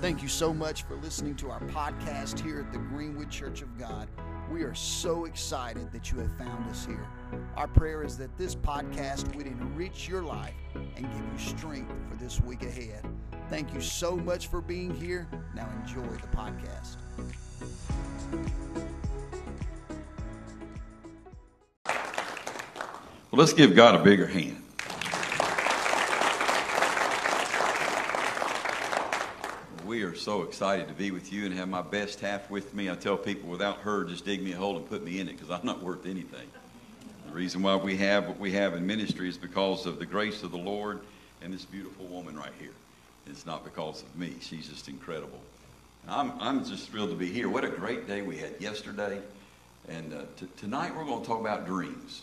Thank you so much for listening to our podcast here at the Greenwood Church of God. We are so excited that you have found us here. Our prayer is that this podcast would enrich your life and give you strength for this week ahead. Thank you so much for being here. Now enjoy the podcast. Well, let's give God a bigger hand. We are so excited to be with you and have my best half with me. I tell people without her, just dig me a hole and put me in it because I'm not worth anything. The reason why we have what we have in ministry is because of the grace of the Lord and this beautiful woman right here. It's not because of me. She's just incredible. I'm, I'm just thrilled to be here. What a great day we had yesterday. And uh, t- tonight we're going to talk about dreams.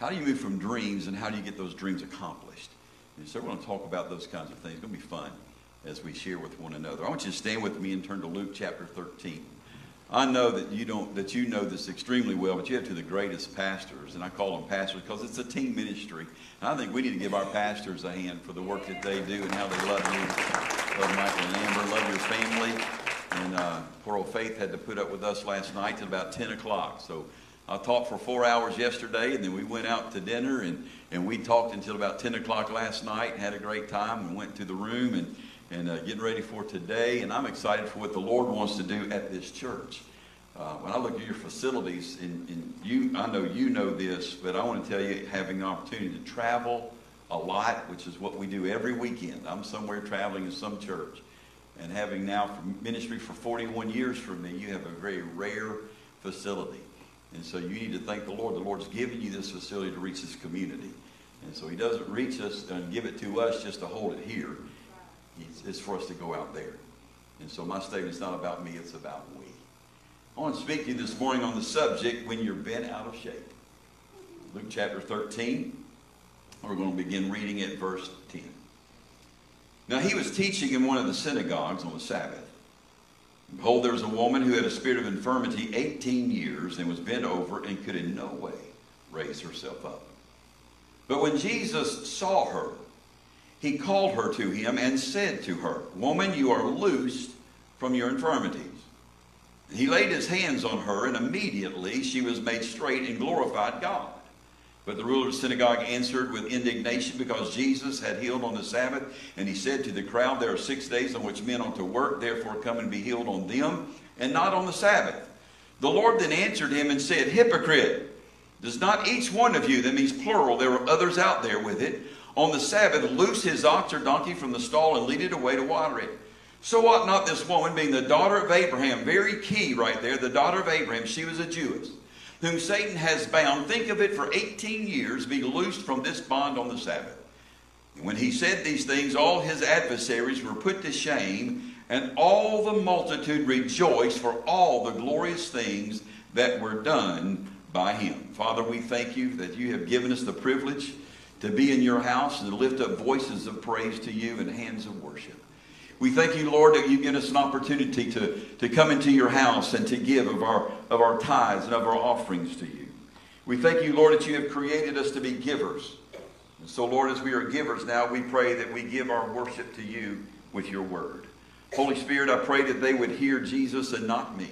How do you move from dreams and how do you get those dreams accomplished? And so we're going to talk about those kinds of things. It's going to be fun as we share with one another. I want you to stand with me and turn to Luke chapter 13. I know that you don't that you know this extremely well, but you have two of the greatest pastors, and I call them pastors because it's a team ministry. And I think we need to give our pastors a hand for the work that they do and how they love you, love Michael and Amber, love your family. And uh, poor old Faith had to put up with us last night till about 10 o'clock. So I talked for four hours yesterday, and then we went out to dinner, and, and we talked until about 10 o'clock last night, and had a great time, and went to the room, and, and uh, getting ready for today. And I'm excited for what the Lord wants to do at this church. Uh, when I look at your facilities, and, and you, I know you know this, but I want to tell you, having the opportunity to travel a lot, which is what we do every weekend. I'm somewhere traveling in some church. And having now for ministry for 41 years for me, you have a very rare facility. And so you need to thank the Lord. The Lord's given you this facility to reach this community. And so he doesn't reach us and give it to us just to hold it here. It's for us to go out there. And so my statement's not about me, it's about we. I want to speak to you this morning on the subject when you're bent out of shape. Luke chapter 13. We're going to begin reading at verse 10. Now he was teaching in one of the synagogues on the Sabbath. Behold, there was a woman who had a spirit of infirmity 18 years and was bent over and could in no way raise herself up. But when Jesus saw her, he called her to him and said to her, Woman, you are loosed from your infirmities. He laid his hands on her, and immediately she was made straight and glorified God. But the ruler of the synagogue answered with indignation because Jesus had healed on the Sabbath. And he said to the crowd, There are six days on which men ought to work, therefore come and be healed on them, and not on the Sabbath. The Lord then answered him and said, Hypocrite, does not each one of you, that means plural, there were others out there with it, on the Sabbath loose his ox or donkey from the stall and lead it away to water it? So ought not this woman, being the daughter of Abraham, very key right there, the daughter of Abraham, she was a Jewess whom Satan has bound, think of it, for 18 years, be loosed from this bond on the Sabbath. And When he said these things, all his adversaries were put to shame, and all the multitude rejoiced for all the glorious things that were done by him. Father, we thank you that you have given us the privilege to be in your house and to lift up voices of praise to you and hands of worship. We thank you, Lord, that you've given us an opportunity to, to come into your house and to give of our, of our tithes and of our offerings to you. We thank you, Lord, that you have created us to be givers. And so, Lord, as we are givers now, we pray that we give our worship to you with your word. Holy Spirit, I pray that they would hear Jesus and not me,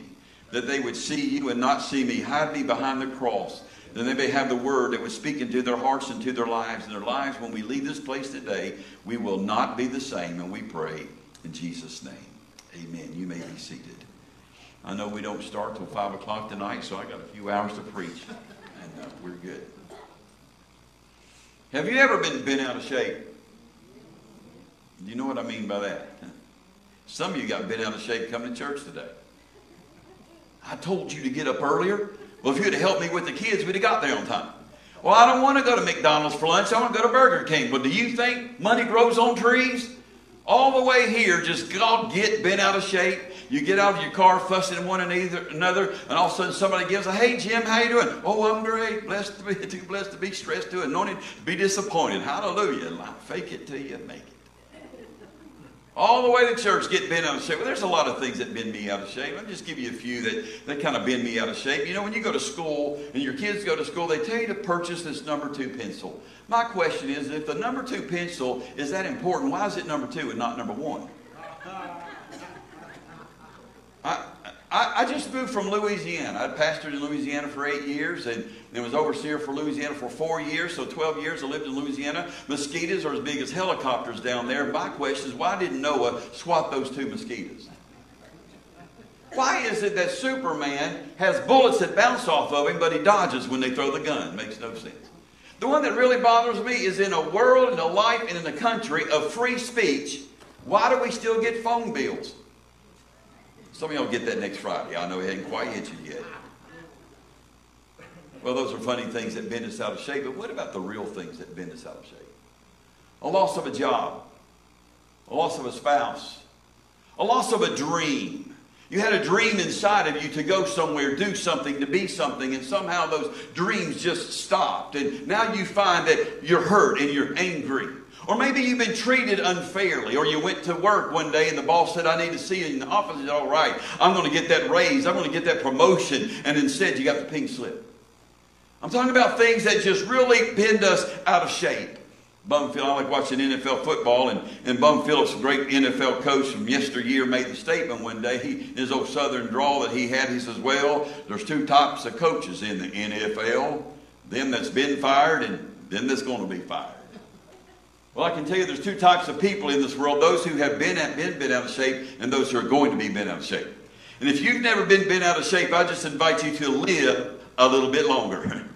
that they would see you and not see me. Hide me behind the cross, that they may have the word that would speak into their hearts and to their lives. And their lives, when we leave this place today, we will not be the same. And we pray in Jesus' name. Amen. You may be seated. I know we don't start till 5 o'clock tonight, so I got a few hours to preach, and uh, we're good. Have you ever been bent out of shape? Do you know what I mean by that? Some of you got bent out of shape coming to church today. I told you to get up earlier. Well, if you'd have helped me with the kids, we'd have got there on time. Well, I don't want to go to McDonald's for lunch. I want to go to Burger King. Well, do you think money grows on trees? All the way here, just God get bent out of shape. You get out of your car fussing at one another, and all of a sudden somebody gives a, "Hey Jim, how you doing? Oh, I'm great. Blessed to be too blessed to be stressed, too anointed, to be disappointed. Hallelujah! Fake it till you make it. All the way to church, get bent out of shape. Well, there's a lot of things that bend me out of shape. I'll just give you a few that, that kind of bend me out of shape. You know, when you go to school and your kids go to school, they tell you to purchase this number two pencil. My question is, if the number two pencil is that important, why is it number two and not number one? I, I, I just moved from Louisiana. I pastored in Louisiana for eight years and then was overseer for Louisiana for four years. So 12 years I lived in Louisiana. Mosquitoes are as big as helicopters down there. My question is, why didn't Noah swat those two mosquitoes? Why is it that Superman has bullets that bounce off of him, but he dodges when they throw the gun? Makes no sense. The one that really bothers me is in a world, in a life, and in a country of free speech, why do we still get phone bills? Some of y'all get that next Friday. I know it hadn't quite hit you yet. Well, those are funny things that bend us out of shape, but what about the real things that bend us out of shape? A loss of a job, a loss of a spouse, a loss of a dream, you had a dream inside of you to go somewhere, do something, to be something, and somehow those dreams just stopped. And now you find that you're hurt and you're angry. Or maybe you've been treated unfairly, or you went to work one day and the boss said, I need to see you in the office. Said, All right, I'm going to get that raise, I'm going to get that promotion, and instead you got the pink slip. I'm talking about things that just really bend us out of shape. Bum I like watching NFL football, and, and Bum Phillips, great NFL coach from yesteryear, made the statement one day, he, his old southern drawl that he had, he says, well, there's two types of coaches in the NFL, them that's been fired and them that's going to be fired. Well, I can tell you there's two types of people in this world, those who have been, been bent out of shape and those who are going to be bent out of shape. And if you've never been bent out of shape, I just invite you to live a little bit longer.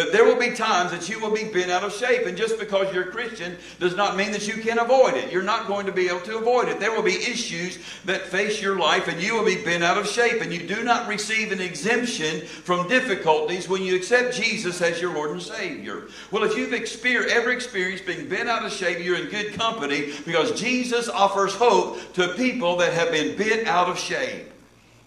That there will be times that you will be bent out of shape. And just because you're a Christian does not mean that you can avoid it. You're not going to be able to avoid it. There will be issues that face your life and you will be bent out of shape. And you do not receive an exemption from difficulties when you accept Jesus as your Lord and Savior. Well, if you've experienced, ever experienced being bent out of shape, you're in good company because Jesus offers hope to people that have been bent out of shape.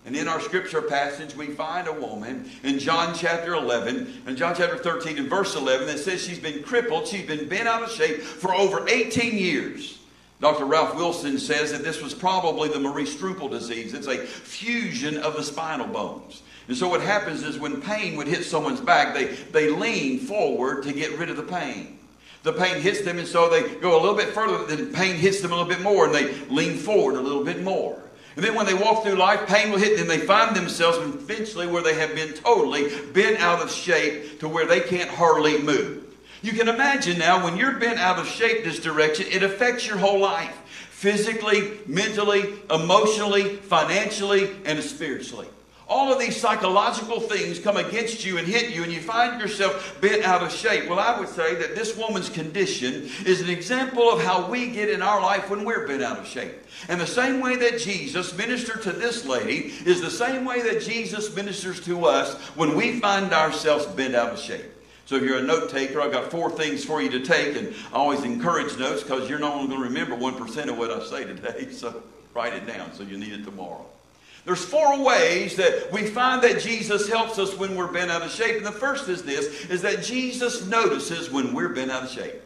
And in our scripture passage, we find a woman in John chapter 11, and John chapter 13 and verse 11, that says she's been crippled, she's been bent out of shape for over 18 years. Dr. Ralph Wilson says that this was probably the Marie Strümpell disease. It's a fusion of the spinal bones. And so what happens is when pain would hit someone's back, they, they lean forward to get rid of the pain. The pain hits them, and so they go a little bit further, the pain hits them a little bit more, and they lean forward a little bit more. And then when they walk through life, pain will hit them. They find themselves eventually where they have been totally bent out of shape to where they can't hardly move. You can imagine now when you're bent out of shape this direction, it affects your whole life physically, mentally, emotionally, financially, and spiritually all of these psychological things come against you and hit you, and you find yourself bent out of shape. Well, I would say that this woman's condition is an example of how we get in our life when we're bent out of shape. And the same way that Jesus ministered to this lady is the same way that Jesus ministers to us when we find ourselves bent out of shape. So if you're a note taker, I've got four things for you to take, and I always encourage notes because you're not only going to remember 1% of what I say today, so write it down so you need it tomorrow. There's four ways that we find that Jesus helps us when we're bent out of shape. And the first is this, is that Jesus notices when we're bent out of shape.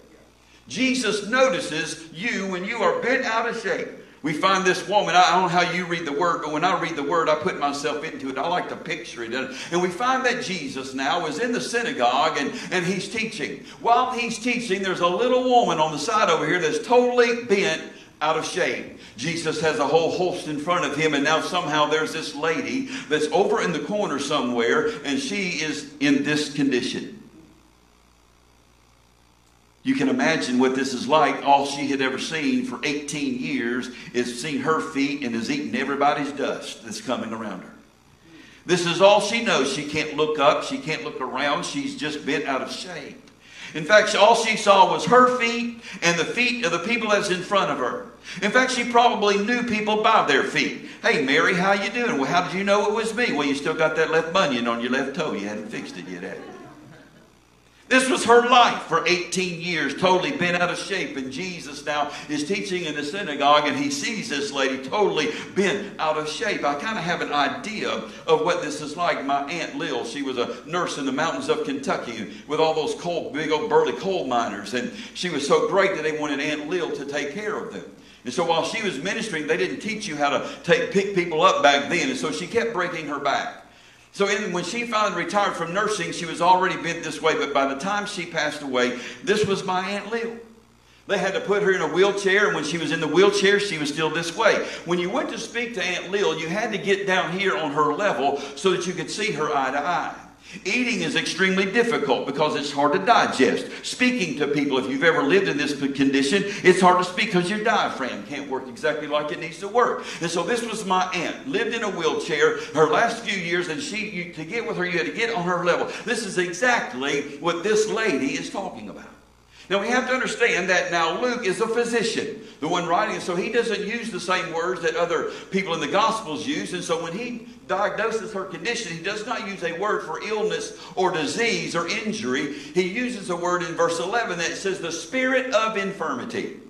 Jesus notices you when you are bent out of shape. We find this woman, I don't know how you read the word, but when I read the word, I put myself into it. I like to picture it. And we find that Jesus now is in the synagogue and, and he's teaching. While he's teaching, there's a little woman on the side over here that's totally bent out of shape. Jesus has a whole host in front of him, and now somehow there's this lady that's over in the corner somewhere, and she is in this condition. You can imagine what this is like. All she had ever seen for 18 years is seen her feet and has eaten everybody's dust that's coming around her. This is all she knows. She can't look up. She can't look around. She's just bent out of shape. In fact, all she saw was her feet and the feet of the people that's in front of her. In fact, she probably knew people by their feet. Hey, Mary, how you doing? Well, how did you know it was me? Well, you still got that left bunion on your left toe. You hadn't fixed it yet, you? This was her life for 18 years, totally bent out of shape. And Jesus now is teaching in the synagogue, and he sees this lady totally bent out of shape. I kind of have an idea of what this is like. My Aunt Lil, she was a nurse in the mountains of Kentucky with all those coal, big old burly coal miners. And she was so great that they wanted Aunt Lil to take care of them. And so while she was ministering, they didn't teach you how to take, pick people up back then. And so she kept breaking her back. So in, when she finally retired from nursing, she was already bent this way. But by the time she passed away, this was my Aunt Lil. They had to put her in a wheelchair, and when she was in the wheelchair, she was still this way. When you went to speak to Aunt Lil, you had to get down here on her level so that you could see her eye to eye. Eating is extremely difficult because it's hard to digest. Speaking to people, if you've ever lived in this condition, it's hard to speak because your diaphragm can't work exactly like it needs to work. And so this was my aunt, lived in a wheelchair her last few years, and she you, to get with her, you had to get on her level. This is exactly what this lady is talking about. Now we have to understand that now Luke is a physician, the one writing, so he doesn't use the same words that other people in the Gospels use. And so when he diagnoses her condition, he does not use a word for illness or disease or injury. He uses a word in verse 11 that says the spirit of infirmity.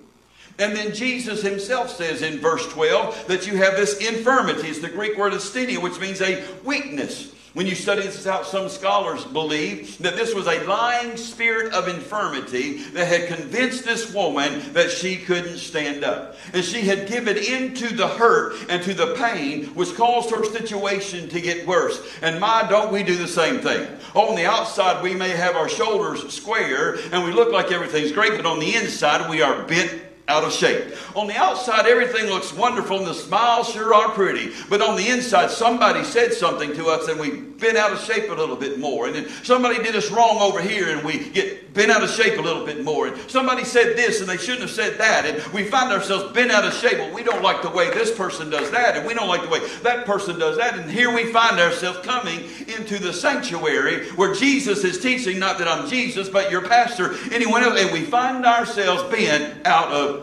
And then Jesus himself says in verse 12 that you have this infirmity. It's the Greek word asthenia, which means a weakness. When you study this out, some scholars believe that this was a lying spirit of infirmity that had convinced this woman that she couldn't stand up. And she had given in to the hurt and to the pain, which caused her situation to get worse. And my, don't we do the same thing? On the outside, we may have our shoulders square and we look like everything's great, but on the inside, we are bent out of shape. On the outside, everything looks wonderful and the smiles sure are pretty. But on the inside, somebody said something to us and we bent out of shape a little bit more. And then somebody did us wrong over here and we get bent out of shape a little bit more. And somebody said this and they shouldn't have said that. And we find ourselves bent out of shape. Well, we don't like the way this person does that. And we don't like the way that person does that. And here we find ourselves coming into the sanctuary where Jesus is teaching, not that I'm Jesus, but your pastor, anyone else. And we find ourselves bent out of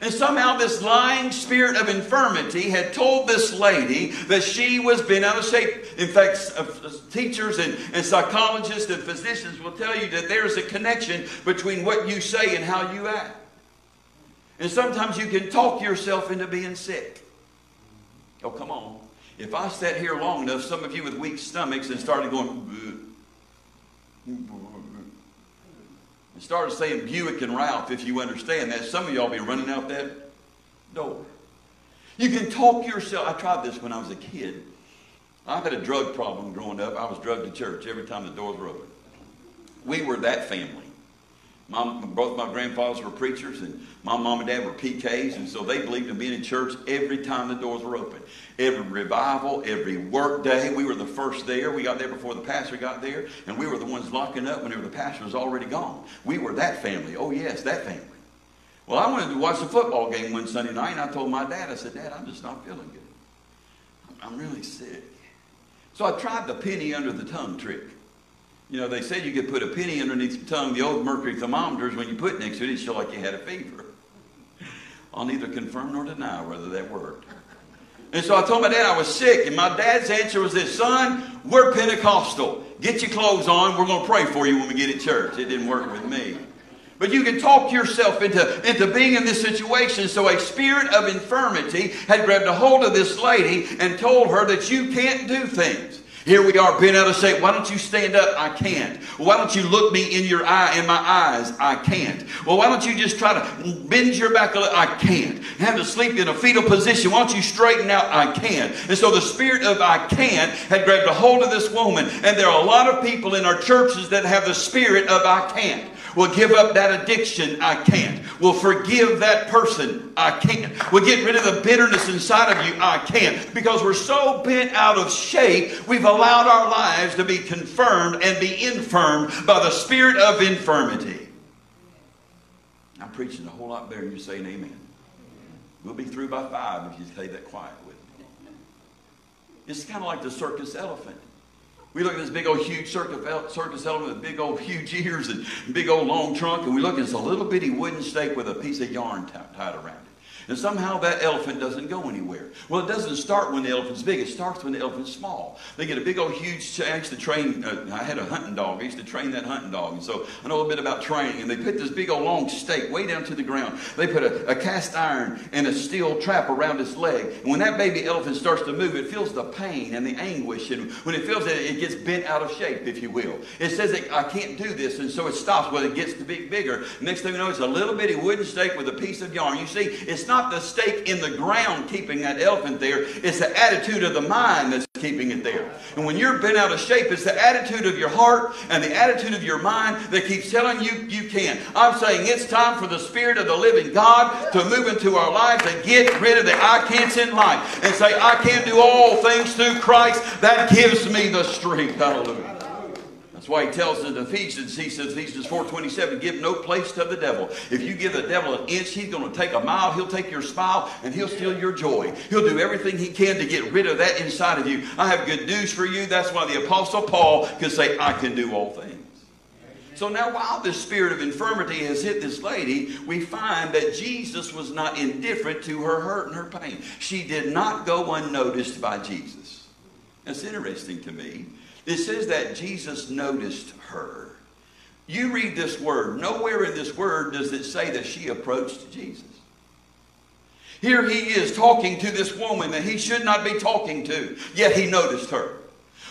and somehow this lying spirit of infirmity had told this lady that she was bent out of shape. In fact, uh, teachers and, and psychologists and physicians will tell you that there's a connection between what you say and how you act. And sometimes you can talk yourself into being sick. Oh, come on. If I sat here long enough, some of you with weak stomachs and started going, and started saying Buick and Ralph, if you understand that. Some of y'all be running out that door. You can talk yourself. I tried this when I was a kid. I had a drug problem growing up. I was drugged to church every time the doors were open. We were that family. Both my grandfathers were preachers, and my mom and dad were PKs, and so they believed in being in church every time the doors were open. Every revival, every work day, we were the first there. We got there before the pastor got there, and we were the ones locking up whenever the pastor was already gone. We were that family. Oh, yes, that family. Well, I wanted to watch a football game one Sunday night, and I told my dad, I said, Dad, I'm just not feeling good. I'm really sick. So I tried the penny under the tongue trick. You know, they said you could put a penny underneath your tongue. The old mercury thermometers, when you put next to it, it showed like you had a fever. I'll neither confirm nor deny whether that worked. And so I told my dad I was sick, and my dad's answer was this Son, we're Pentecostal. Get your clothes on. We're going to pray for you when we get at church. It didn't work with me. But you can talk yourself into, into being in this situation. So a spirit of infirmity had grabbed a hold of this lady and told her that you can't do things. Here we are, being out of shape. Why don't you stand up? I can't. Why don't you look me in your eye, in my eyes? I can't. Well, why don't you just try to bend your back a little? I can't. Have to sleep in a fetal position. Why don't you straighten out? I can't. And so the spirit of I can't had grabbed a hold of this woman. And there are a lot of people in our churches that have the spirit of I can't. We'll give up that addiction. I can't. We'll forgive that person. I can't. We'll get rid of the bitterness inside of you. I can't. Because we're so bent out of shape, we've allowed our lives to be confirmed and be infirmed by the spirit of infirmity. I'm preaching a whole lot better than you saying amen. We'll be through by five if you stay that quiet with me. It's kind of like the circus elephant. We look at this big old huge circus, elephant with big old huge ears and big old long trunk, and we look at this little bitty wooden stake with a piece of yarn tied around it. And somehow that elephant doesn't go anywhere. Well, it doesn't start when the elephant's big. It starts when the elephant's small. They get a big old huge, I to train, uh, I had a hunting dog. I used to train that hunting dog. And so I know a bit about training. And they put this big old long stake way down to the ground. They put a, a cast iron and a steel trap around its leg. And when that baby elephant starts to move, it feels the pain and the anguish. And when it feels it, it gets bent out of shape, if you will. It says, that I can't do this. And so it stops. Well, it gets to be bigger. Next thing you know, it's a little bitty wooden stake with a piece of yarn. You see, it's not not the stake in the ground keeping that elephant there, it's the attitude of the mind that's keeping it there. And when you're bent out of shape, it's the attitude of your heart and the attitude of your mind that keeps telling you you can't. I'm saying it's time for the Spirit of the living God to move into our lives and get rid of the I can'ts in life and say, I can do all things through Christ that gives me the strength. Hallelujah. That's why he tells in Ephesians, he says, Ephesians 4.27, give no place to the devil. If you give the devil an inch, he's going to take a mile. He'll take your smile and he'll steal your joy. He'll do everything he can to get rid of that inside of you. I have good news for you. That's why the Apostle Paul can say, I can do all things. So now, while this spirit of infirmity has hit this lady, we find that Jesus was not indifferent to her hurt and her pain. She did not go unnoticed by Jesus. That's interesting to me it says that Jesus noticed her. You read this word. Nowhere in this word does it say that she approached Jesus. Here he is talking to this woman that he should not be talking to, yet he noticed her.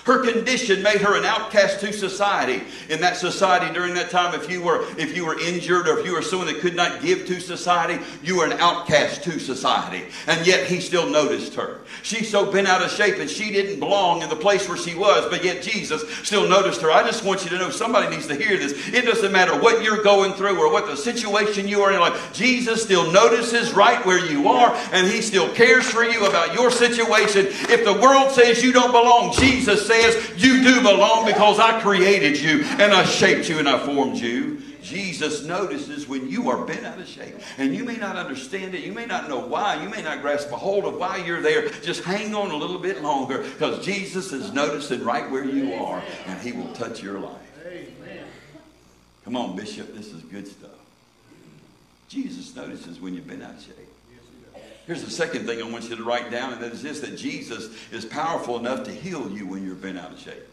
Her condition made her an outcast to society. In that society during that time, if you were if you were injured or if you were someone that could not give to society, you were an outcast to society. And yet he still noticed her. She's so bent out of shape and she didn't belong in the place where she was, but yet Jesus still noticed her. I just want you to know somebody needs to hear this. It doesn't matter what you're going through or what the situation you are in life. Jesus still notices right where you are and he still cares for you about your situation. If the world says you don't belong, Jesus says says, You do belong because I created you and I shaped you and I formed you. Jesus notices when you are bent out of shape. And you may not understand it. You may not know why. You may not grasp a hold of why you're there. Just hang on a little bit longer because Jesus is noticing right where you are and he will touch your life. Come on, Bishop. This is good stuff. Jesus notices when you've been out of shape. Here's the second thing I want you to write down, and that is this that Jesus is powerful enough to heal you when you're bent out of shape.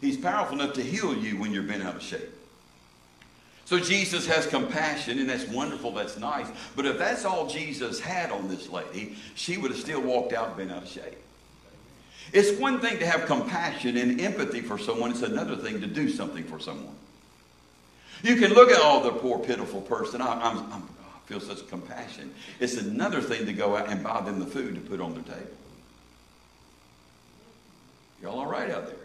He's powerful enough to heal you when you're bent out of shape. So Jesus has compassion, and that's wonderful, that's nice. But if that's all Jesus had on this lady, she would have still walked out bent out of shape. It's one thing to have compassion and empathy for someone, it's another thing to do something for someone. You can look at, oh, the poor, pitiful person. I, am feel such compassion. It's another thing to go out and buy them the food to put on their table. Y'all all right out there?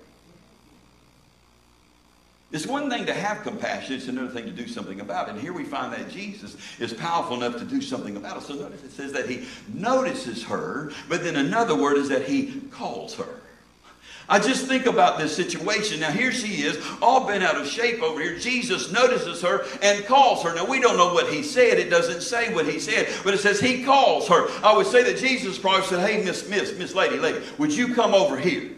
It's one thing to have compassion, it's another thing to do something about it. And here we find that Jesus is powerful enough to do something about it. So notice it says that he notices her, but then another word is that he calls her. I just think about this situation. Now, here she is, all bent out of shape over here. Jesus notices her and calls her. Now, we don't know what he said. It doesn't say what he said, but it says he calls her. I would say that Jesus probably said, Hey, Miss, Miss, Miss Lady, Lady, would you come over here?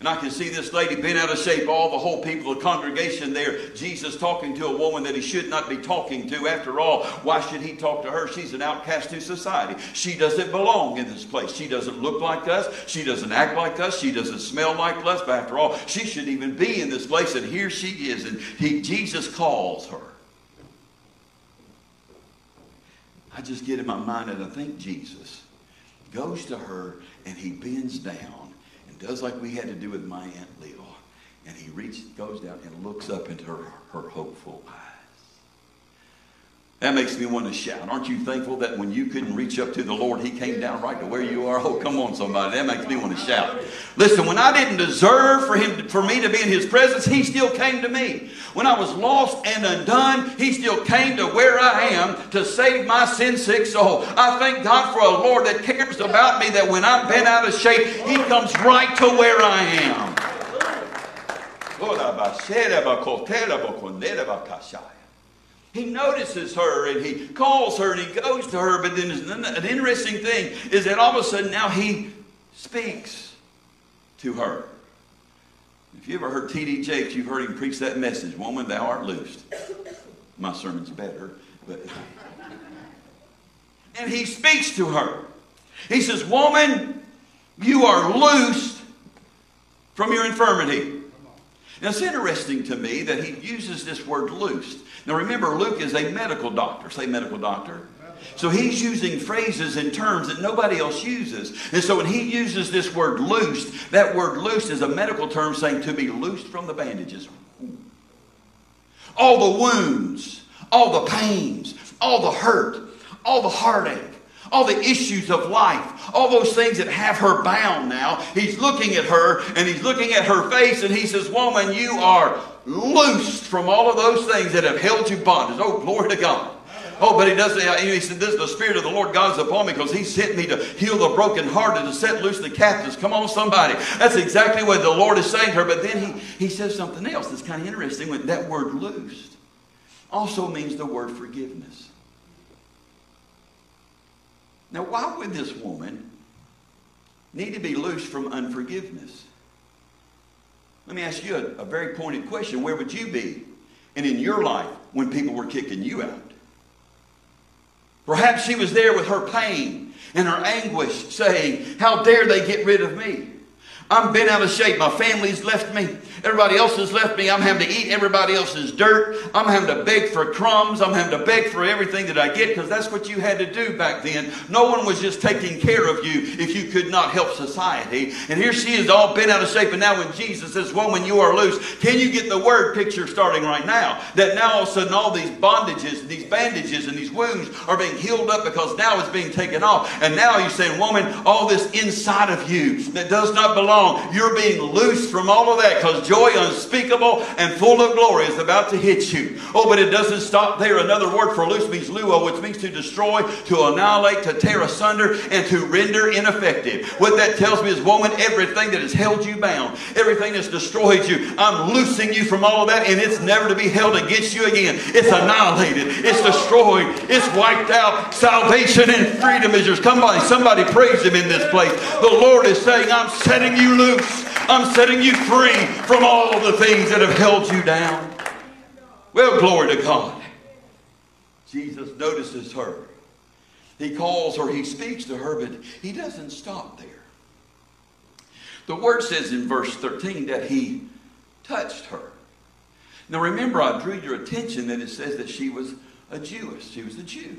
And I can see this lady bent out of shape, all the whole people, the congregation there. Jesus talking to a woman that he should not be talking to. After all, why should he talk to her? She's an outcast to society. She doesn't belong in this place. She doesn't look like us. She doesn't act like us. She doesn't smell like us. But after all, she shouldn't even be in this place. And here she is. And he, Jesus calls her. I just get in my mind and I think Jesus goes to her and he bends down does like we had to do with my Aunt Leo. And he reaches, goes down and looks up into her, her hopeful eyes. That makes me want to shout. Aren't you thankful that when you couldn't reach up to the Lord, He came down right to where you are? Oh, come on, somebody. That makes me want to shout. Listen, when I didn't deserve for Him for me to be in His presence, He still came to me. When I was lost and undone, He still came to where I am to save my sin sick soul. I thank God for a Lord that cares about me, that when I've been out of shape, He comes right to where I am. He notices her and he calls her and he goes to her. But then an interesting thing is that all of a sudden now he speaks to her. If you ever heard T.D. Jakes, you've heard him preach that message Woman, thou art loosed. My sermon's better, but. And he speaks to her. He says, Woman, you are loosed from your infirmity. Now, it's interesting to me that he uses this word loosed. Now, remember, Luke is a medical doctor. Say medical doctor. So he's using phrases and terms that nobody else uses. And so when he uses this word loosed, that word loosed is a medical term saying to be loosed from the bandages. All the wounds, all the pains, all the hurt, all the heartache, all the issues of life, all those things that have her bound now. He's looking at her and he's looking at her face and he says, Woman, you are loosed from all of those things that have held you bondage. Oh, glory to God. Oh, but he doesn't. Uh, he said, "This the Spirit of the Lord God is upon me because He sent me to heal the brokenhearted, to set loose the captives." Come on, somebody. That's exactly what the Lord is saying to her. But then he he says something else that's kind of interesting. That word "loosed" also means the word forgiveness. Now, why would this woman need to be loose from unforgiveness? Let me ask you a, a very pointed question. Where would you be and in your life when people were kicking you out? Perhaps she was there with her pain and her anguish, saying, How dare they get rid of me? I'm bent out of shape. My family's left me. Everybody else has left me. I'm having to eat everybody else's dirt. I'm having to beg for crumbs. I'm having to beg for everything that I get because that's what you had to do back then. No one was just taking care of you if you could not help society. And here she is all bent out of shape. And now when Jesus says, Woman, you are loose, can you get the word picture starting right now? That now all of a sudden all these bondages, and these bandages, and these wounds are being healed up because now it's being taken off. And now you're saying, Woman, all this inside of you that does not belong, you're being loosed from all of that because joy unspeakable and full of glory is about to hit you. Oh, but it doesn't stop there. Another word for loose means luo, which means to destroy, to annihilate, to tear asunder, and to render ineffective. What that tells me is, woman, everything that has held you bound, everything that's destroyed you, I'm loosing you from all of that, and it's never to be held against you again. It's annihilated, it's destroyed, it's wiped out. Salvation and freedom is yours. Come on, somebody praise him in this place. The Lord is saying, I'm setting you loose. I'm setting you free from all the things that have held you down. Well, glory to God. Jesus notices her. He calls her, he speaks to her, but he doesn't stop there. The word says in verse 13 that he touched her. Now remember, I drew your attention that it says that she was a Jewess. She was a Jew.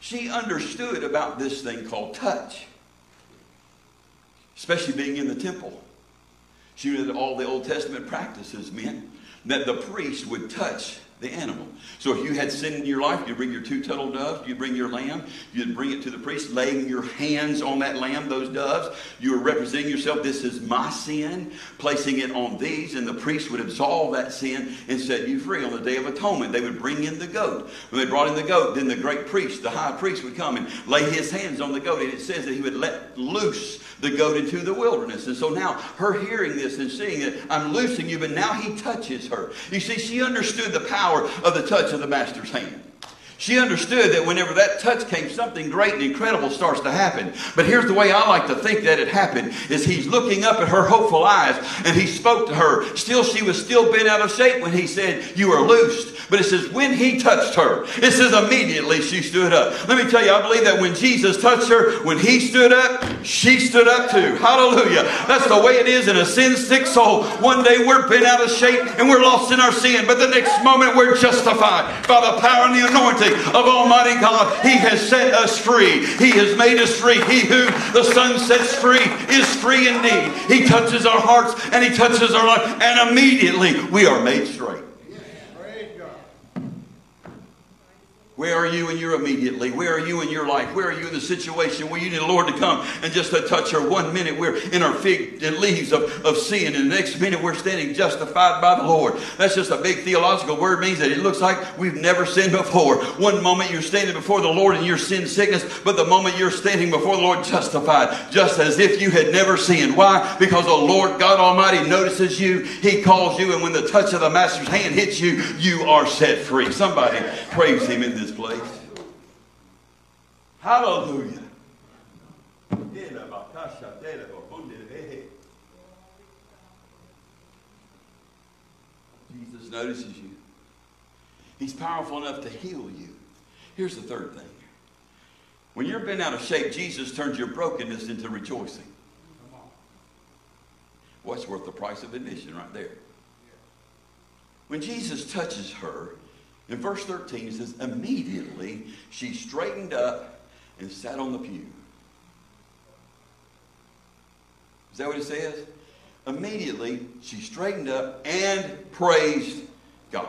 She understood about this thing called touch, especially being in the temple. She knew that all the Old Testament practices meant that the priest would touch the animal. So if you had sin in your life, you'd bring your two turtle doves, you'd bring your lamb, you'd bring it to the priest, laying your hands on that lamb, those doves. You were representing yourself, this is my sin, placing it on these, and the priest would absolve that sin and set you free on the Day of Atonement. They would bring in the goat. When they brought in the goat, then the great priest, the high priest, would come and lay his hands on the goat, and it says that he would let loose the goat into the wilderness. And so now her hearing this and seeing it, I'm loosing you, but now he touches her. You see, she understood the power of the touch of the master's hand. She understood that whenever that touch came, something great and incredible starts to happen. But here's the way I like to think that it happened is he's looking up at her hopeful eyes and he spoke to her. Still, she was still bent out of shape when he said, you are loosed. But it says, when he touched her, it says immediately she stood up. Let me tell you, I believe that when Jesus touched her, when he stood up, she stood up too. Hallelujah. That's the way it is in a sin sick soul. One day we're bent out of shape and we're lost in our sin, but the next moment we're justified by the power and the anointing of Almighty God. He has set us free. He has made us free. He who the Son sets free is free indeed. He touches our hearts and He touches our life, and immediately we are made straight. Where are you in your immediately? Where are you in your life? Where are you in the situation where you need the Lord to come and just to touch her? One minute we're in our fig and leaves of, of sin, and the next minute we're standing justified by the Lord. That's just a big theological word, means that it looks like we've never sinned before. One moment you're standing before the Lord in your sin sickness, but the moment you're standing before the Lord justified, just as if you had never sinned. Why? Because the Lord God Almighty notices you, He calls you, and when the touch of the Master's hand hits you, you are set free. Somebody praise Him in this place. Hallelujah. Jesus notices you. He's powerful enough to heal you. Here's the third thing. When you're bent out of shape, Jesus turns your brokenness into rejoicing. What's worth the price of admission right there? When Jesus touches her, in verse 13, it says, Immediately she straightened up and sat on the pew. Is that what it says? Immediately she straightened up and praised God.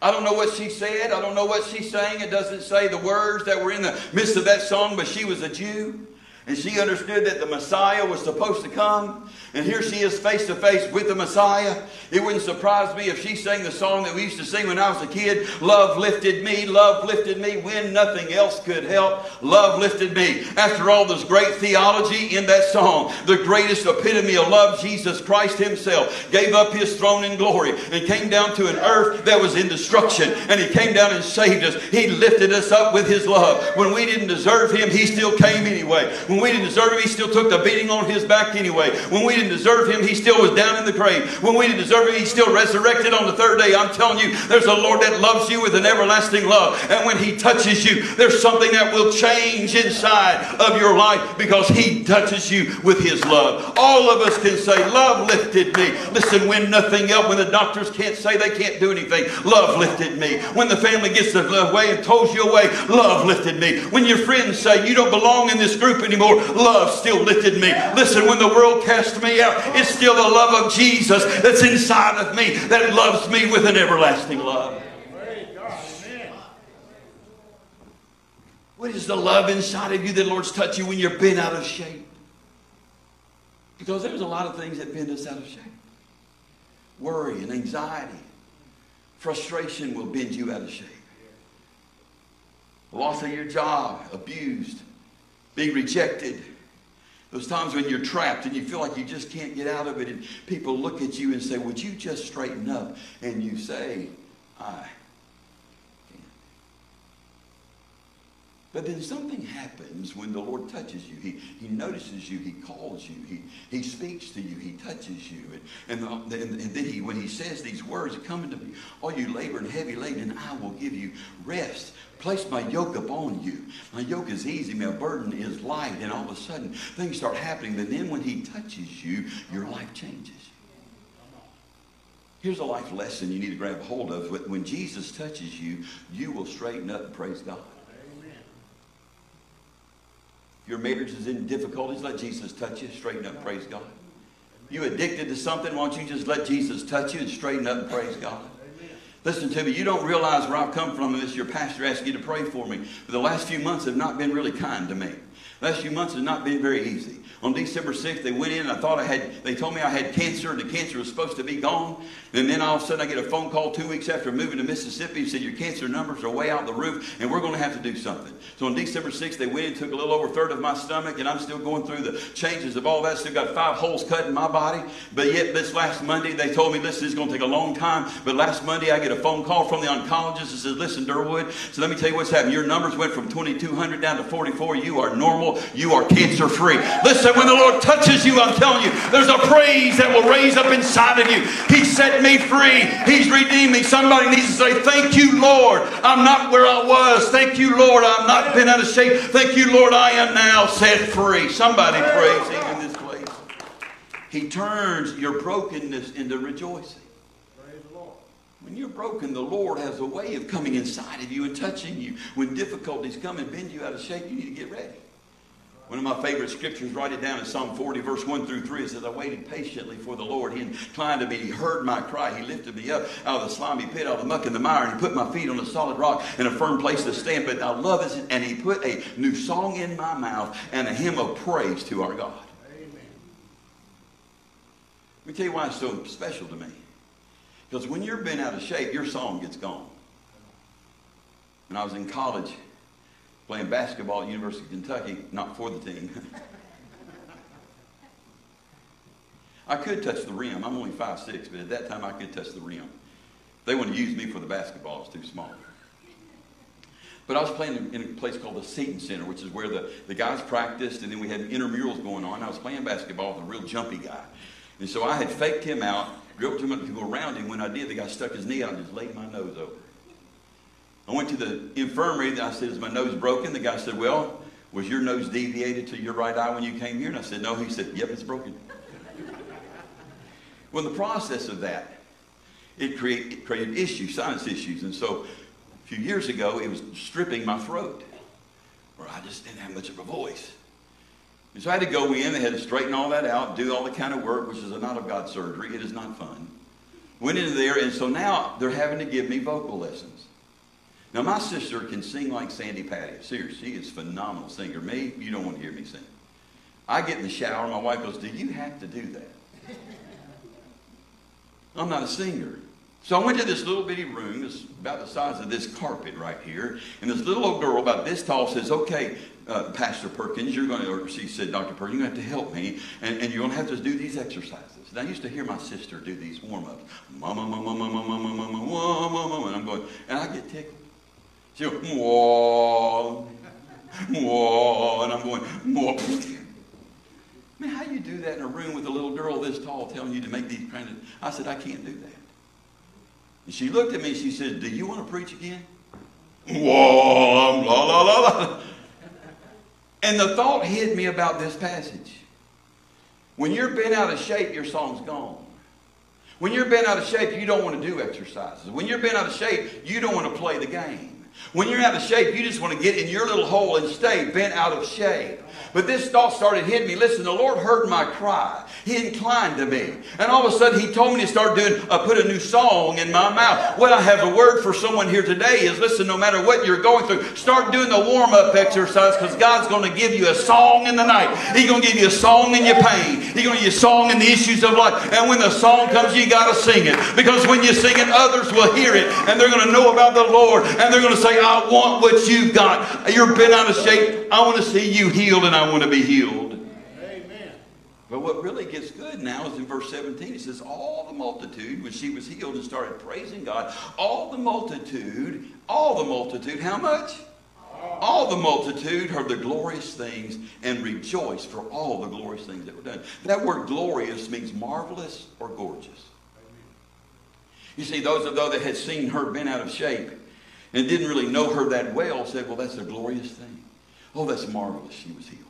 I don't know what she said. I don't know what she sang. It doesn't say the words that were in the midst of that song, but she was a Jew. And she understood that the Messiah was supposed to come. And here she is face to face with the Messiah. It wouldn't surprise me if she sang the song that we used to sing when I was a kid Love lifted me, love lifted me when nothing else could help. Love lifted me. After all, there's great theology in that song. The greatest epitome of love, Jesus Christ Himself gave up His throne in glory and came down to an earth that was in destruction. And He came down and saved us. He lifted us up with His love. When we didn't deserve Him, He still came anyway. When we didn't deserve Him, He still took the beating on His back anyway. When we didn't deserve Him, He still was down in the grave. When we didn't deserve Him, He still resurrected on the third day. I'm telling you, there's a Lord that loves you with an everlasting love. And when He touches you, there's something that will change inside of your life because He touches you with His love. All of us can say, Love lifted me. Listen, when nothing else, when the doctors can't say they can't do anything, love lifted me. When the family gets away and tows you away, love lifted me. When your friends say you don't belong in this group anymore, love still lifted me. Listen, when the world cast me out, it's still the love of Jesus that's inside of me that loves me with an everlasting love. What is the love inside of you that Lord's touch you when you're bent out of shape? Because there's a lot of things that bend us out of shape. Worry and anxiety, frustration will bend you out of shape. Loss of your job, abused, being rejected. Those times when you're trapped and you feel like you just can't get out of it, and people look at you and say, Would you just straighten up? And you say, I But then something happens when the Lord touches you. He, he notices you. He calls you. He, he speaks to you. He touches you. And, and, the, and, and then he, when he says these words, come unto me, all you labor and heavy laden, and I will give you rest. Place my yoke upon you. My yoke is easy. My burden is light. And all of a sudden, things start happening. But then when he touches you, your life changes. Here's a life lesson you need to grab hold of. When Jesus touches you, you will straighten up and praise God. Your marriage is in difficulties, let Jesus touch you, straighten up, praise God. You addicted to something, why don't you just let Jesus touch you and straighten up and praise God? Listen to me, you don't realize where I've come from unless your pastor asks you to pray for me. But the last few months have not been really kind to me. The last few months have not been very easy. On December 6th, they went in and I thought I had, they told me I had cancer and the cancer was supposed to be gone. And then all of a sudden I get a phone call two weeks after moving to Mississippi and said, your cancer numbers are way out the roof and we're going to have to do something. So on December 6th, they went and took a little over a third of my stomach and I'm still going through the changes of all that. Still got five holes cut in my body. But yet this last Monday, they told me, listen, it's going to take a long time. But last Monday, I get a phone call from the oncologist that says, listen, Derwood, so let me tell you what's happened. Your numbers went from 2,200 down to 44. You are normal. You are cancer free. Listen, when the Lord touches touches you, I'm telling you, there's a praise that will raise up inside of you. He set me free. He's redeemed me. Somebody needs to say, Thank you, Lord. I'm not where I was. Thank you, Lord. I've not been out of shape. Thank you, Lord. I am now set free. Somebody praise Him in this place. He turns your brokenness into rejoicing. When you're broken, the Lord has a way of coming inside of you and touching you. When difficulties come and bend you out of shape, you need to get ready. One of my favorite scriptures, write it down in Psalm 40, verse 1 through 3. It says, I waited patiently for the Lord. He inclined to me. He heard my cry. He lifted me up out of the slimy pit, out of the muck and the mire, and he put my feet on a solid rock and a firm place to stand. But I love it. And he put a new song in my mouth and a hymn of praise to our God. Amen. Let me tell you why it's so special to me. Because when you're bent out of shape, your song gets gone. When I was in college, playing basketball at University of Kentucky, not for the team. I could touch the rim. I'm only five six, but at that time I could touch the rim. They wouldn't use me for the basketball. It's too small. But I was playing in a place called the Seaton Center, which is where the, the guys practiced, and then we had intramurals going on. I was playing basketball with a real jumpy guy. And so I had faked him out, dribbled too much people around him. When I did, the guy stuck his knee out and just laid my nose over. I went to the infirmary. And I said, Is my nose broken? The guy said, Well, was your nose deviated to your right eye when you came here? And I said, No. He said, Yep, it's broken. well, in the process of that, it, create, it created issues, sinus issues. And so a few years ago, it was stripping my throat, where I just didn't have much of a voice. And so I had to go in, they had to straighten all that out, do all the kind of work, which is a not of God surgery. It is not fun. Went into there, and so now they're having to give me vocal lessons. Now, my sister can sing like Sandi Patty. Seriously, she is a phenomenal singer. Me, you don't want to hear me sing. I get in the shower, my wife goes, Do you have to do that? I'm not a singer. So I went to this little bitty room, it's about the size of this carpet right here, and this little old girl about this tall says, okay, uh, Pastor Perkins, you're going to, or she said, Dr. Perkins, you're going to have to help me, and, and you're going to have to do these exercises. And I used to hear my sister do these warm-ups. Mama, mama, mama, mama, mama, mama, mama, and I'm going, and I get tickled. She goes, whoa, whoa, and I'm going, whoa. Man, how you do that in a room with a little girl this tall telling you to make these kind of... I said, I can't do that. And she looked at me she said, Do you want to preach again? Whoa, la la la la. And the thought hit me about this passage. When you're bent out of shape, your song's gone. When you're bent out of shape, you don't want to do exercises. When you're bent out of shape, you don't want to play the game. When you're out of shape, you just want to get in your little hole and stay bent out of shape. But this thought started hitting me. Listen, the Lord heard my cry. He inclined to me. And all of a sudden, He told me to start doing, uh, put a new song in my mouth. What I have a word for someone here today is listen, no matter what you're going through, start doing the warm up exercise because God's going to give you a song in the night. He's going to give you a song in your pain. He's going to give you a song in the issues of life. And when the song comes, you got to sing it. Because when you sing it, others will hear it and they're going to know about the Lord and they're going to say, I want what you've got. You're bent out of shape. I want to see you healed and I want to be healed. Amen. But what really gets good now is in verse 17, he says, All the multitude, when she was healed and started praising God, all the multitude, all the multitude, how much? All the multitude heard the glorious things and rejoiced for all the glorious things that were done. That word glorious means marvelous or gorgeous. You see, those of those that had seen her bent out of shape and didn't really know her that well said, well, that's a glorious thing. Oh, that's marvelous. She was healed.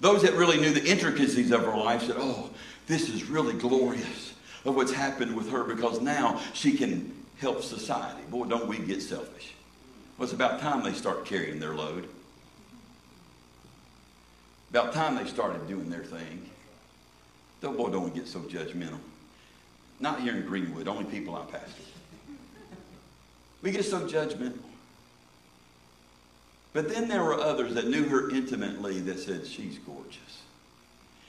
Those that really knew the intricacies of her life said, oh, this is really glorious of what's happened with her because now she can help society. Boy, don't we get selfish. Well, it's about time they start carrying their load. About time they started doing their thing. Don't, boy, don't we get so judgmental. Not here in Greenwood, only people I pastor. We get so judgmental. But then there were others that knew her intimately that said, She's gorgeous.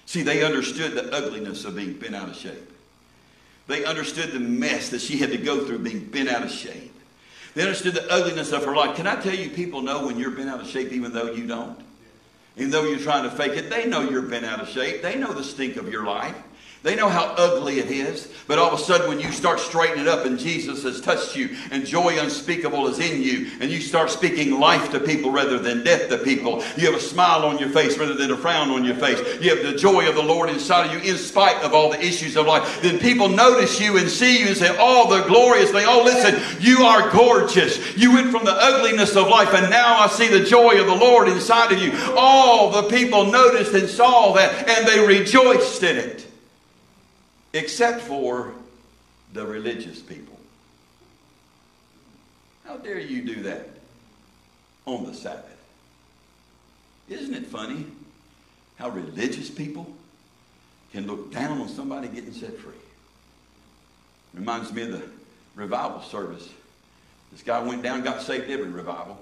See, they understood the ugliness of being bent out of shape. They understood the mess that she had to go through being bent out of shape. They understood the ugliness of her life. Can I tell you, people know when you're bent out of shape even though you don't? Even though you're trying to fake it, they know you're bent out of shape. They know the stink of your life. They know how ugly it is, but all of a sudden, when you start straightening up and Jesus has touched you and joy unspeakable is in you, and you start speaking life to people rather than death to people, you have a smile on your face rather than a frown on your face. You have the joy of the Lord inside of you in spite of all the issues of life. Then people notice you and see you and say, Oh, the glorious thing. Oh, listen, you are gorgeous. You went from the ugliness of life, and now I see the joy of the Lord inside of you. All the people noticed and saw that, and they rejoiced in it except for the religious people. How dare you do that on the Sabbath? Isn't it funny how religious people can look down on somebody getting set free? Reminds me of the revival service. This guy went down, got saved every revival.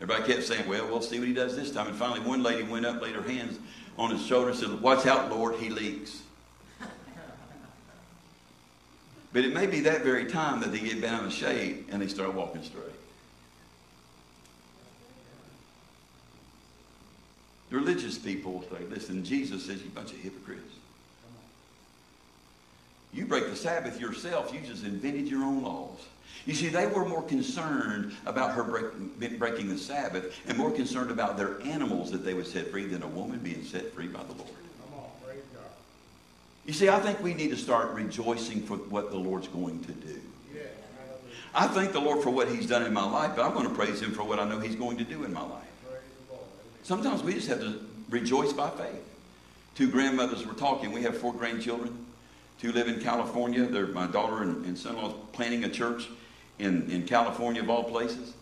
Everybody kept saying, well, we'll see what he does this time. And finally, one lady went up, laid her hands on his shoulder, and said, watch out, Lord, he leaks. But it may be that very time that they get down in shade and they start walking straight. The religious people say, listen, Jesus says you bunch of hypocrites. You break the Sabbath yourself. You just invented your own laws. You see, they were more concerned about her break, breaking the Sabbath and more concerned about their animals that they would set free than a woman being set free by the Lord. You see, I think we need to start rejoicing for what the Lord's going to do. I thank the Lord for what He's done in my life, but I'm going to praise Him for what I know He's going to do in my life. Sometimes we just have to rejoice by faith. Two grandmothers were talking. We have four grandchildren. Two live in California. They're, my daughter and, and son-in-law planning a church in, in California, of all places.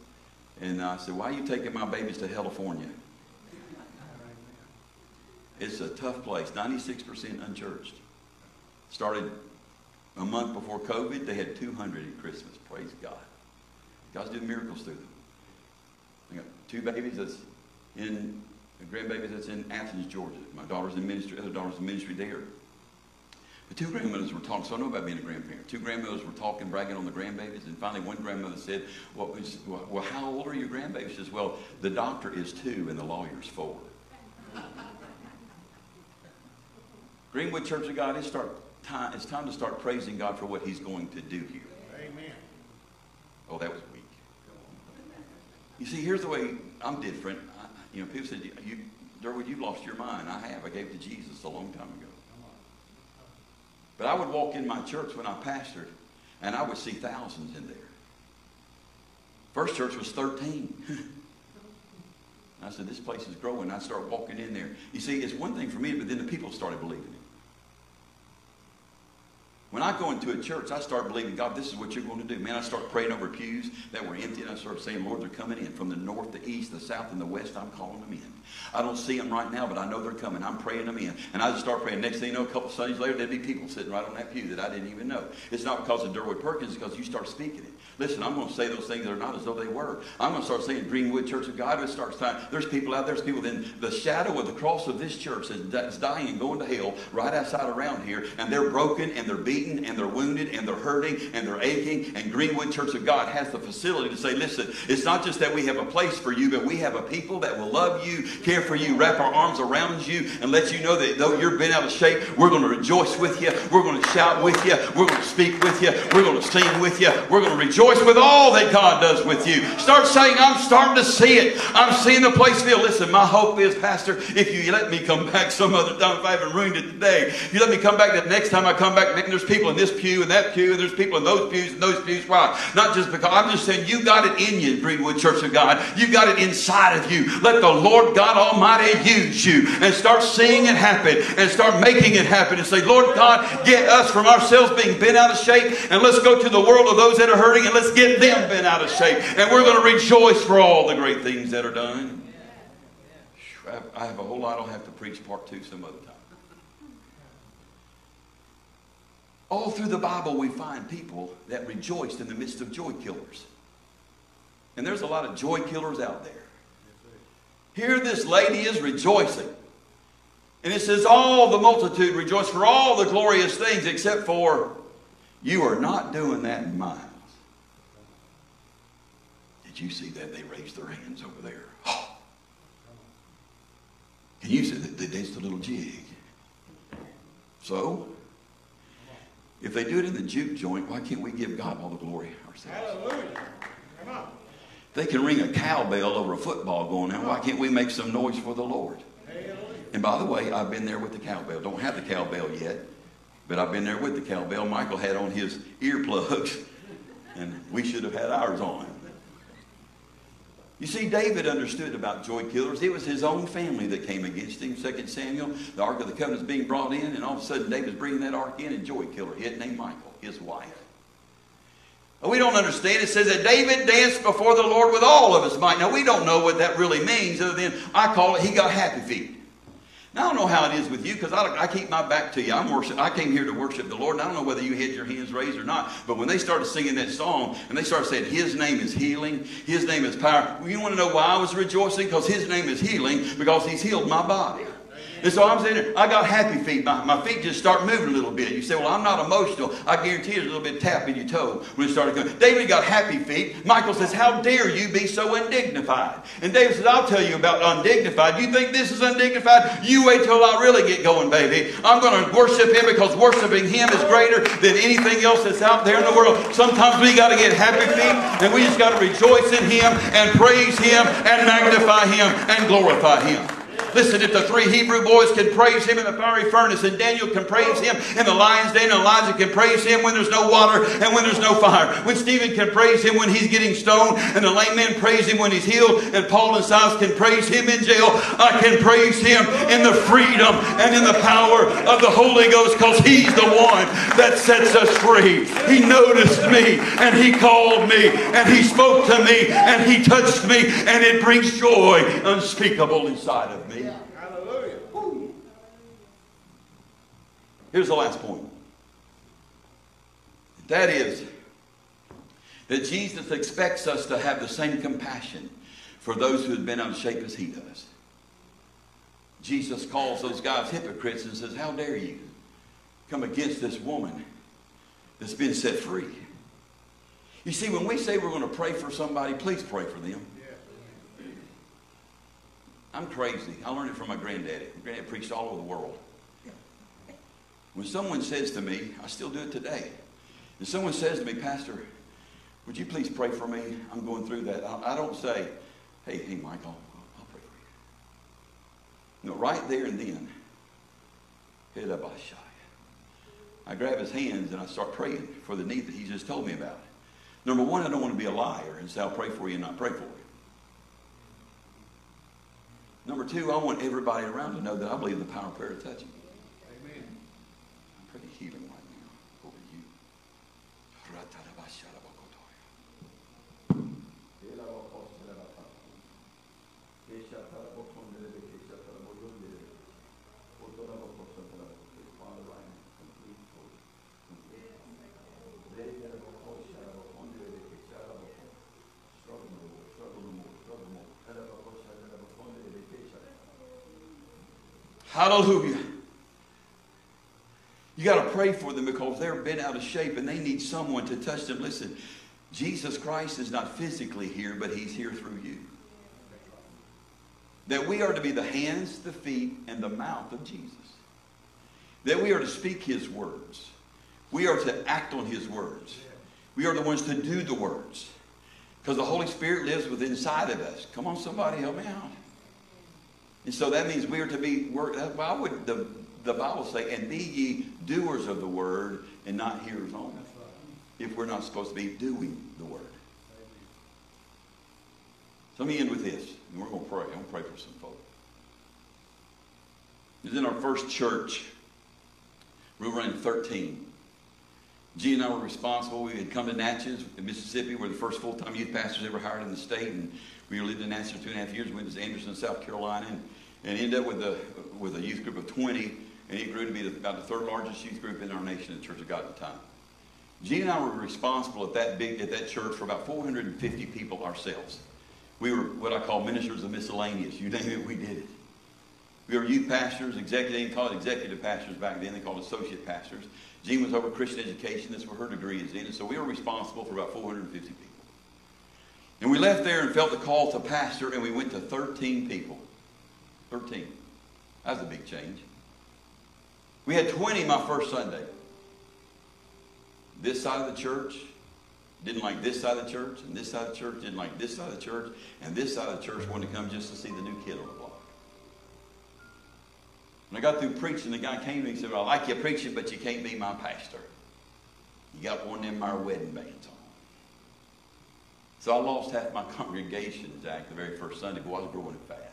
And I said, why are you taking my babies to California? It's a tough place, 96% unchurched started a month before COVID, they had 200 at Christmas. Praise God. God's doing miracles through them. I got two babies that's in, grandbabies that's in Athens, Georgia. My daughter's in ministry, other daughter's in ministry there. The two grandmothers were talking, so I know about being a grandparent. Two grandmothers were talking, bragging on the grandbabies, and finally one grandmother said, well, well, how old are your grandbabies? She says, well, the doctor is two and the lawyer's four. Greenwood Church of God, it's, start time, it's time to start praising God for what he's going to do here. Amen. Oh, that was weak. You see, here's the way I'm different. I, you know, people said, you, Derwood, you've lost your mind. I have. I gave it to Jesus a long time ago. But I would walk in my church when I pastored, and I would see thousands in there. First church was 13. I said, this place is growing. I started walking in there. You see, it's one thing for me, but then the people started believing it. When I go into a church, I start believing, God, this is what you're going to do. Man, I start praying over pews that were empty, and I start saying, Lord, they're coming in from the north, the east, the south, and the west. I'm calling them in. I don't see them right now, but I know they're coming. I'm praying them in. And I just start praying. Next thing you know, a couple Sundays later, there'd be people sitting right on that pew that I didn't even know. It's not because of Derwood Perkins, it's because you start speaking it. Listen, I'm going to say those things that are not as though they were. I'm going to start saying Greenwood Church of God. It starts time. There's people out there. There's people in the shadow of the cross of this church that's dying and going to hell right outside around here. And they're broken and they're beaten and they're wounded and they're hurting and they're aching. And Greenwood Church of God has the facility to say, listen, it's not just that we have a place for you, but we have a people that will love you, care for you, wrap our arms around you, and let you know that though you're bent out of shape, we're going to rejoice with you. We're going to shout with you. We're going to speak with you. We're going to sing with you. We're going to rejoice with all that God does with you. Start saying, I'm starting to see it. I'm seeing the place filled. Listen, my hope is, Pastor, if you let me come back some other time, if I haven't ruined it today, you let me come back the next time I come back, man, there's people in this pew and that pew, and there's people in those pews and those pews. Why? Not just because, I'm just saying, you got it in you, Greenwood Church of God. You got it inside of you. Let the Lord God Almighty use you and start seeing it happen and start making it happen and say, Lord God, get us from ourselves being bent out of shape and let's go to the world of those that are hurting and let's get them bent out of shape. And we're going to rejoice for all the great things that are done. I have a whole lot. I'll have to preach part two some other time. All through the Bible, we find people that rejoiced in the midst of joy killers. And there's a lot of joy killers out there. Here, this lady is rejoicing. And it says, All the multitude rejoice for all the glorious things, except for you are not doing that in mine Did you see that? They raised their hands over there. Can you see that they danced a little jig? So, if they do it in the juke joint, why can't we give God all the glory ourselves? Hallelujah. Come on. They can ring a cowbell over a football going out. Why can't we make some noise for the Lord? And by the way, I've been there with the cowbell. Don't have the cowbell yet, but I've been there with the cowbell. Michael had on his earplugs, and we should have had ours on. You see, David understood about joy killers. It was his own family that came against him. Second Samuel, the Ark of the Covenant is being brought in, and all of a sudden David's bringing that Ark in, and joy killer hit named Michal, his wife. We don't understand. It says that David danced before the Lord with all of his might. Now, we don't know what that really means, other than I call it he got happy feet. Now, I don't know how it is with you because I, I, keep my back to you. I'm worship, I came here to worship the Lord, and I don't know whether you had your hands raised or not. But when they started singing that song and they started saying, His name is healing, His name is power, you want to know why I was rejoicing? Because His name is healing, because He's healed my body. And so I'm saying, I got happy feet. My, my feet just start moving a little bit. You say, well, I'm not emotional. I guarantee there's a little bit tap in your toe when it started going. David got happy feet. Michal says, how dare you be so undignified? And David says, I'll tell you about undignified. You think this is undignified? You wait till I really get going, baby. I'm going to worship him because worshiping him is greater than anything else that's out there in the world. Sometimes we got to get happy feet and we just got to rejoice in him and praise him and magnify him and glorify him. Listen, if the three Hebrew boys can praise him in the fiery furnace, and Daniel can praise him in the lion's den, and Elijah can praise him when there's no water and when there's no fire, when Stephen can praise him when he's getting stoned, and the lame man praise him when he's healed, and Paul and Silas can praise him in jail, I can praise him in the freedom and in the power of the Holy Ghost because he's the one that sets us free. He noticed me, and he called me, and he spoke to me, and he touched me, and it brings joy unspeakable inside of me. Here's the last point. That is, that Jesus expects us to have the same compassion for those who have been out of shape as he does. Jesus calls those guys hypocrites and says, How dare you come against this woman that's been set free? You see, when we say we're going to pray for somebody, please pray for them. I'm crazy. I learned it from my granddaddy. My granddad preached all over the world. When someone says to me, I still do it today. If someone says to me, Pastor, would you please pray for me? I'm going through that. I, I don't say, hey, hey, Michael, I'll, I'll pray for you. No, right there and then, I grab his hands and I start praying for the need that he just told me about. Number one, I don't want to be a liar and say, I'll pray for you and not pray for you. Number two, I want everybody around to know that I believe in the power of prayer to touch him. Amen. I'm pretty healing right now over you. Hallelujah. You got to pray for them because they're bent out of shape and they need someone to touch them. Listen, Jesus Christ is not physically here, but he's here through you. That we are to be the hands, the feet, and the mouth of Jesus. That we are to speak his words. We are to act on his words. We are the ones to do the words. Because the Holy Spirit lives within inside of us. Come on, somebody, help me out. And so that means we are to be, why uh, would the, the Bible say, and be ye doers of the word and not hearers only? If we're not supposed to be doing the word. So let me end with this, and we're going to pray. I'm going to pray for some folks. It was in our first church. We were running 13. G and I were responsible. We had come to Natchez in Mississippi. We're the first full-time youth pastors ever hired in the state, and we lived in Natchez for two and a half years. We went to Anderson, South Carolina, and and he ended up with a, with a youth group of 20, and it grew to be about the third largest youth group in our nation, the Church of God at the time. Jean and I were responsible at that big at that church for about 450 people ourselves. We were what I call ministers of miscellaneous. You name it, we did it. We were youth pastors, executive, they called executive pastors back then. They called associate pastors. Jean was over Christian education. That's where her degree is in. And so we were responsible for about 450 people. And we left there and felt the call to pastor, and we went to 13 people. 13. That's a big change. We had 20 my first Sunday. This side of the church didn't like this side of the church, and this side of the church didn't like this side of the church, and this side of the church wanted to come just to see the new kid on the block. When I got through preaching, the guy came to me and said, well, I like you preaching, but you can't be my pastor. You got one of them our wedding bands on. So I lost half my congregation, Jack, the very first Sunday, but I was growing fast.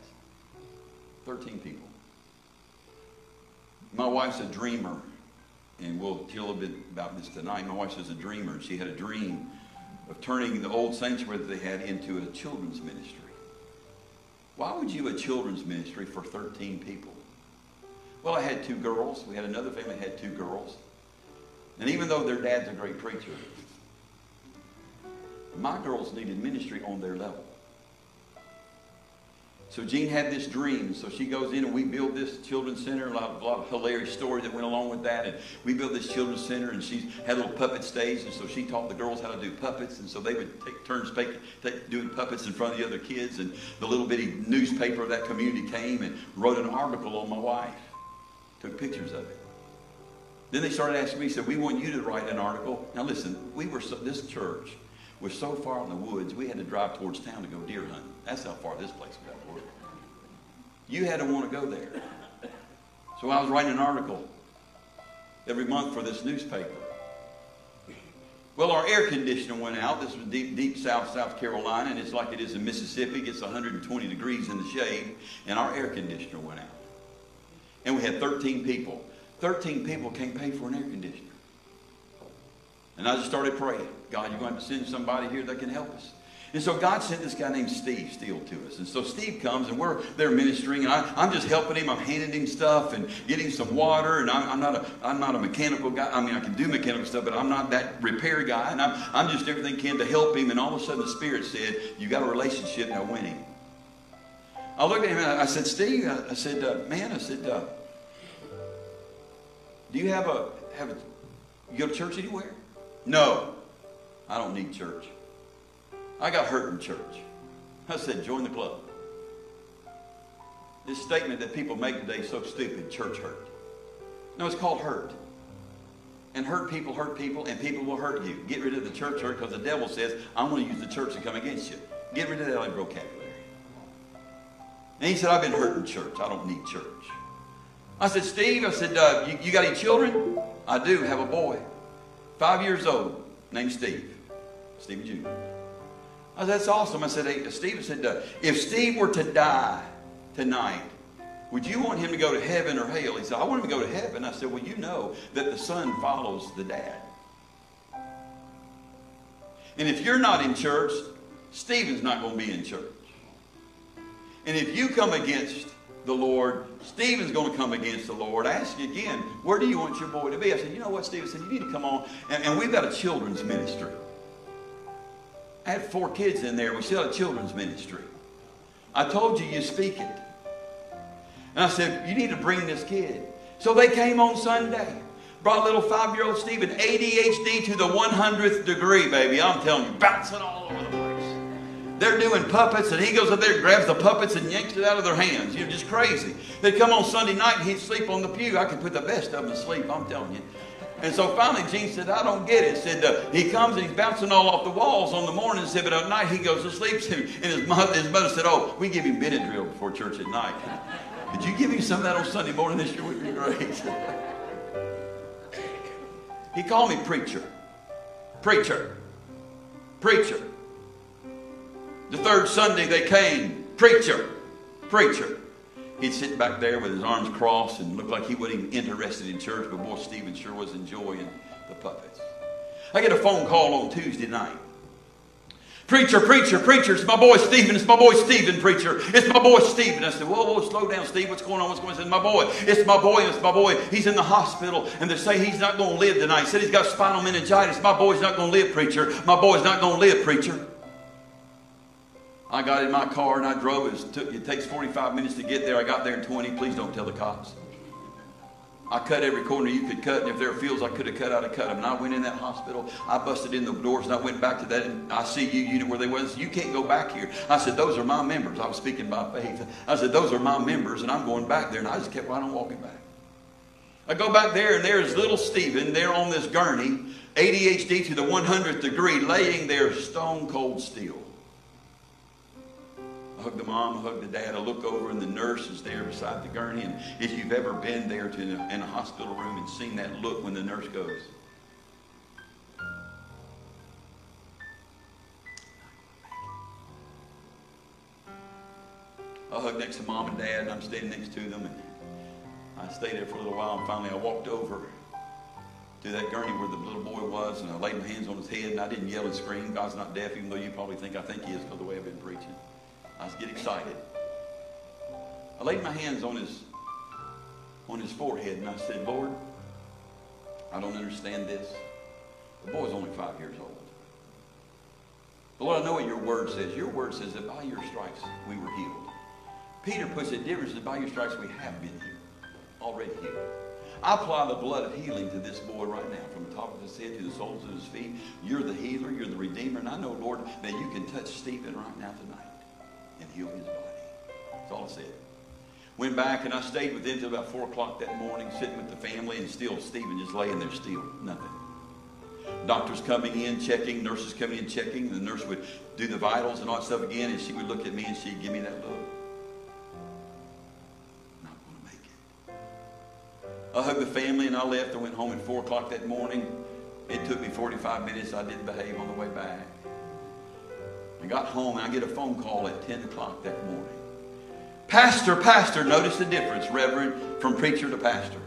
13 people. My wife's a dreamer, and we'll tell a little bit about this tonight. My wife is a dreamer. She had a dream of turning the old sanctuary that they had into a children's ministry. Why would you a children's ministry for 13 people? Well, I had two girls. We had another family that had two girls. And even though their dad's a great preacher, my girls needed ministry on their level. So Jean had this dream. So she goes in and we build this children's center. A lot, of, a lot of hilarious stories that went along with that. And we built this children's center and she had a little puppet stage. And so she taught the girls how to do puppets. And so they would take turns take, take, doing puppets in front of the other kids. And the little bitty newspaper of that community came and wrote an article on my wife. Took pictures of it. Then they started asking me, said, we want you to write an article. Now listen, we were, so, this church was so far in the woods, we had to drive towards town to go deer hunting. That's how far this place was. You had to want to go there. So I was writing an article every month for this newspaper. Well, our air conditioner went out. This was deep, deep south, South Carolina, and it's like it is in Mississippi. It gets 120 degrees in the shade, and our air conditioner went out. And we had 13 people. 13 people can't pay for an air conditioner. And I just started praying. God, you're going to send somebody here that can help us. And so God sent this guy named Steve Steele to us. And so Steve comes and we're there ministering and I, am just helping him. I'm handing him stuff and getting some water. And I'm, I'm, not a, I'm not a mechanical guy. I mean, I can do mechanical stuff, but I'm not that repair guy. And I'm, I'm just everything can to help him. And all of a sudden the Spirit said, you got a relationship, now win him. I looked at him and I said, Steve, I, said, uh, man, I said, uh, do you have a, have a, you go to church anywhere? No, I don't need church. I got hurt in church. I said, join the club. This statement that people make today is so stupid, church hurt. No, it's called hurt. And hurt people hurt people, and people will hurt you. Get rid of the church hurt because the devil says, I'm going to use the church to come against you. Get rid of that vocabulary. And he said, I've been hurt in church. I don't need church. I said, Steve, I said, uh, you, you got any children? I do have a boy, five years old, named Steve, Steve Jr. I said, that's awesome. I said, hey, Steve, I said, uh, if Steve were to die tonight, would you want him to go to heaven or hell? He said, I want him to go to heaven. I said, well, you know that the son follows the dad. And if you're not in church, Stephen's not going to be in church. And if you come against the Lord, Stephen's going to come against the Lord. I ask you again, where do you want your boy to be? I said, you know what, Stephen said, you need to come on. And, and we've got a children's ministry. I had four kids in there. We still had children's ministry. I told you, you speak it. And I said, you need to bring this kid. So they came on Sunday. Brought little five-year-old Stephen, ADHD to the 100th degree, baby. I'm telling you, bouncing all over the place. They're doing puppets, and he goes up there grabs the puppets and yanks it out of their hands. You're just crazy. They'd come on Sunday night, and he'd sleep on the pew. I could put the best of them to sleep, I'm telling you. And so finally, Jean said, I don't get it. Said uh, he comes and he's bouncing all off the walls on the morning. Said, but at night he goes to sleep. And his mother, his mother said, Oh, we give him Benadryl before church at night. Could you give him some of that on Sunday morning this year? Would be great. he called me preacher, preacher, preacher. The third Sunday they came, preacher, preacher. He'd sit back there with his arms crossed and look like he wasn't even interested in church, but boy, Stephen sure was enjoying the puppets. I get a phone call on Tuesday night. Preacher, preacher, preacher, it's my boy Stephen, it's my boy Stephen, preacher. It's my boy Stephen. I said, whoa, whoa, slow down, Steve. What's going on? What's going on? He said, my boy, it's my boy, it's my boy. He's in the hospital, and they say he's not going to live tonight. He said he's got spinal meningitis. My boy's not going to live, preacher. My boy's not going to live, preacher. I got in my car and I drove. It, took, it takes 45 minutes to get there. I got there in 20. Please don't tell the cops. I cut every corner you could cut, and if there were fields I could have cut, I'd have cut them. And I went in that hospital. I busted in the doors, and I went back to that ICU unit where they was. You can't go back here. I said, those are my members. I was speaking by faith. I said, those are my members, and I'm going back there. And I just kept right on walking back. I go back there, and there's little Stephen there on this gurney, ADHD to the 100th degree, laying there stone cold still hug the mom, hug the dad. I look over and the nurse is there beside the gurney. And if you've ever been there to in a, in a hospital room and seen that look when the nurse goes, I hug next to mom and dad, and I'm standing next to them, and I stayed there for a little while, and finally I walked over to that gurney where the little boy was, and I laid my hands on his head, and I didn't yell and scream. God's not deaf, even though you probably think I think he is because the way I've been preaching. I get excited. I laid my hands on his on his forehead and I said, Lord, I don't understand this. The boy's only five years old. But Lord, I know what your word says. Your word says that by your stripes we were healed. Peter puts it different. Says, by your stripes we have been healed. Already healed. I apply the blood of healing to this boy right now, from the top of his head to the soles of his feet. You're the healer. You're the redeemer. And I know, Lord, that you can touch Stephen right now tonight heal his body. That's all I said. Went back and I stayed with him till about 4 o'clock that morning, sitting with the family, and still Stephen just laying there still, nothing. Doctors coming in, checking, nurses coming in, checking. The nurse would do the vitals and all that stuff again, and she would look at me and she'd give me that look. Not going to make it. I hugged the family and I left. I went home at 4 o'clock that morning. It took me 45 minutes. I didn't behave on the way back. I got home and I get a phone call at 10 o'clock that morning. Pastor, pastor, notice the difference, Reverend, from preacher to pastor.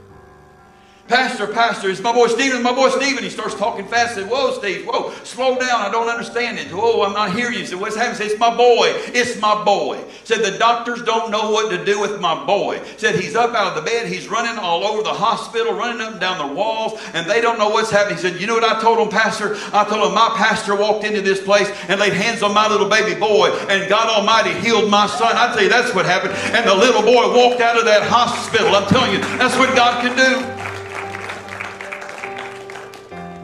Pastor, Pastor, it's my boy Stephen, my boy Stephen. He starts talking fast. Said, Whoa, Steve, whoa, slow down. I don't understand it. Whoa, I'm not hearing you. Said, What's happening? Said, It's my boy. It's my boy. Said, The doctors don't know what to do with my boy. Said, He's up out of the bed. He's running all over the hospital, running up and down the walls, and they don't know what's happening. He said, You know what I told him, Pastor? I told him my pastor walked into this place and laid hands on my little baby boy, and God Almighty healed my son. I tell you, that's what happened. And the little boy walked out of that hospital. I'm telling you, that's what God can do.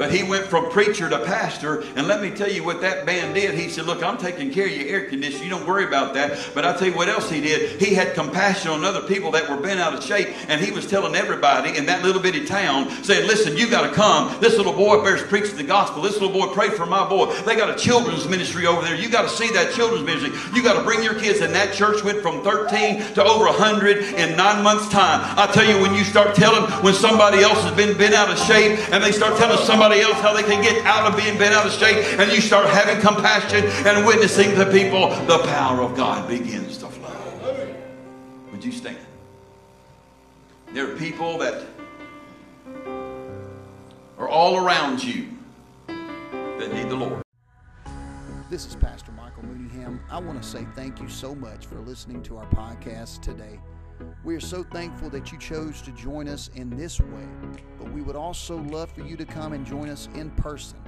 But he went from preacher to pastor, and let me tell you what that man did. He said, Look, I'm taking care of your air conditioning. You don't worry about that. But I'll tell you what else he did. He had compassion on other people that were bent out of shape, and he was telling everybody in that little bitty town, saying, Listen, you got to come. This little boy bears preaching the gospel. This little boy prayed for my boy. They got a children's ministry over there. You got to see that children's ministry. You got to bring your kids. And that church went from 13 to over 100 in nine months' time. I tell you, when you start telling, when somebody else has been bent out of shape, and they start telling somebody, somebody else how they can get out of being bent out of shape, and you start having compassion and witnessing to people, the power of God begins to flow. Would you stand? There are people that are all around you that need the Lord. This is Pastor Michael Mooneyham. I want to say thank you so much for listening to our podcast today. We are so thankful that you chose to join us in this way, but we would also love for you to come and join us in person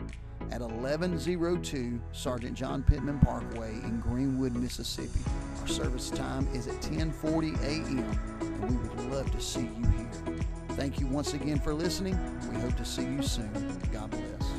at 1102 Sergeant John Pittman Parkway in Greenwood, Mississippi. Our service time is at 10:40 a.m. and we would love to see you here. Thank you once again for listening. We hope to see you soon. God bless.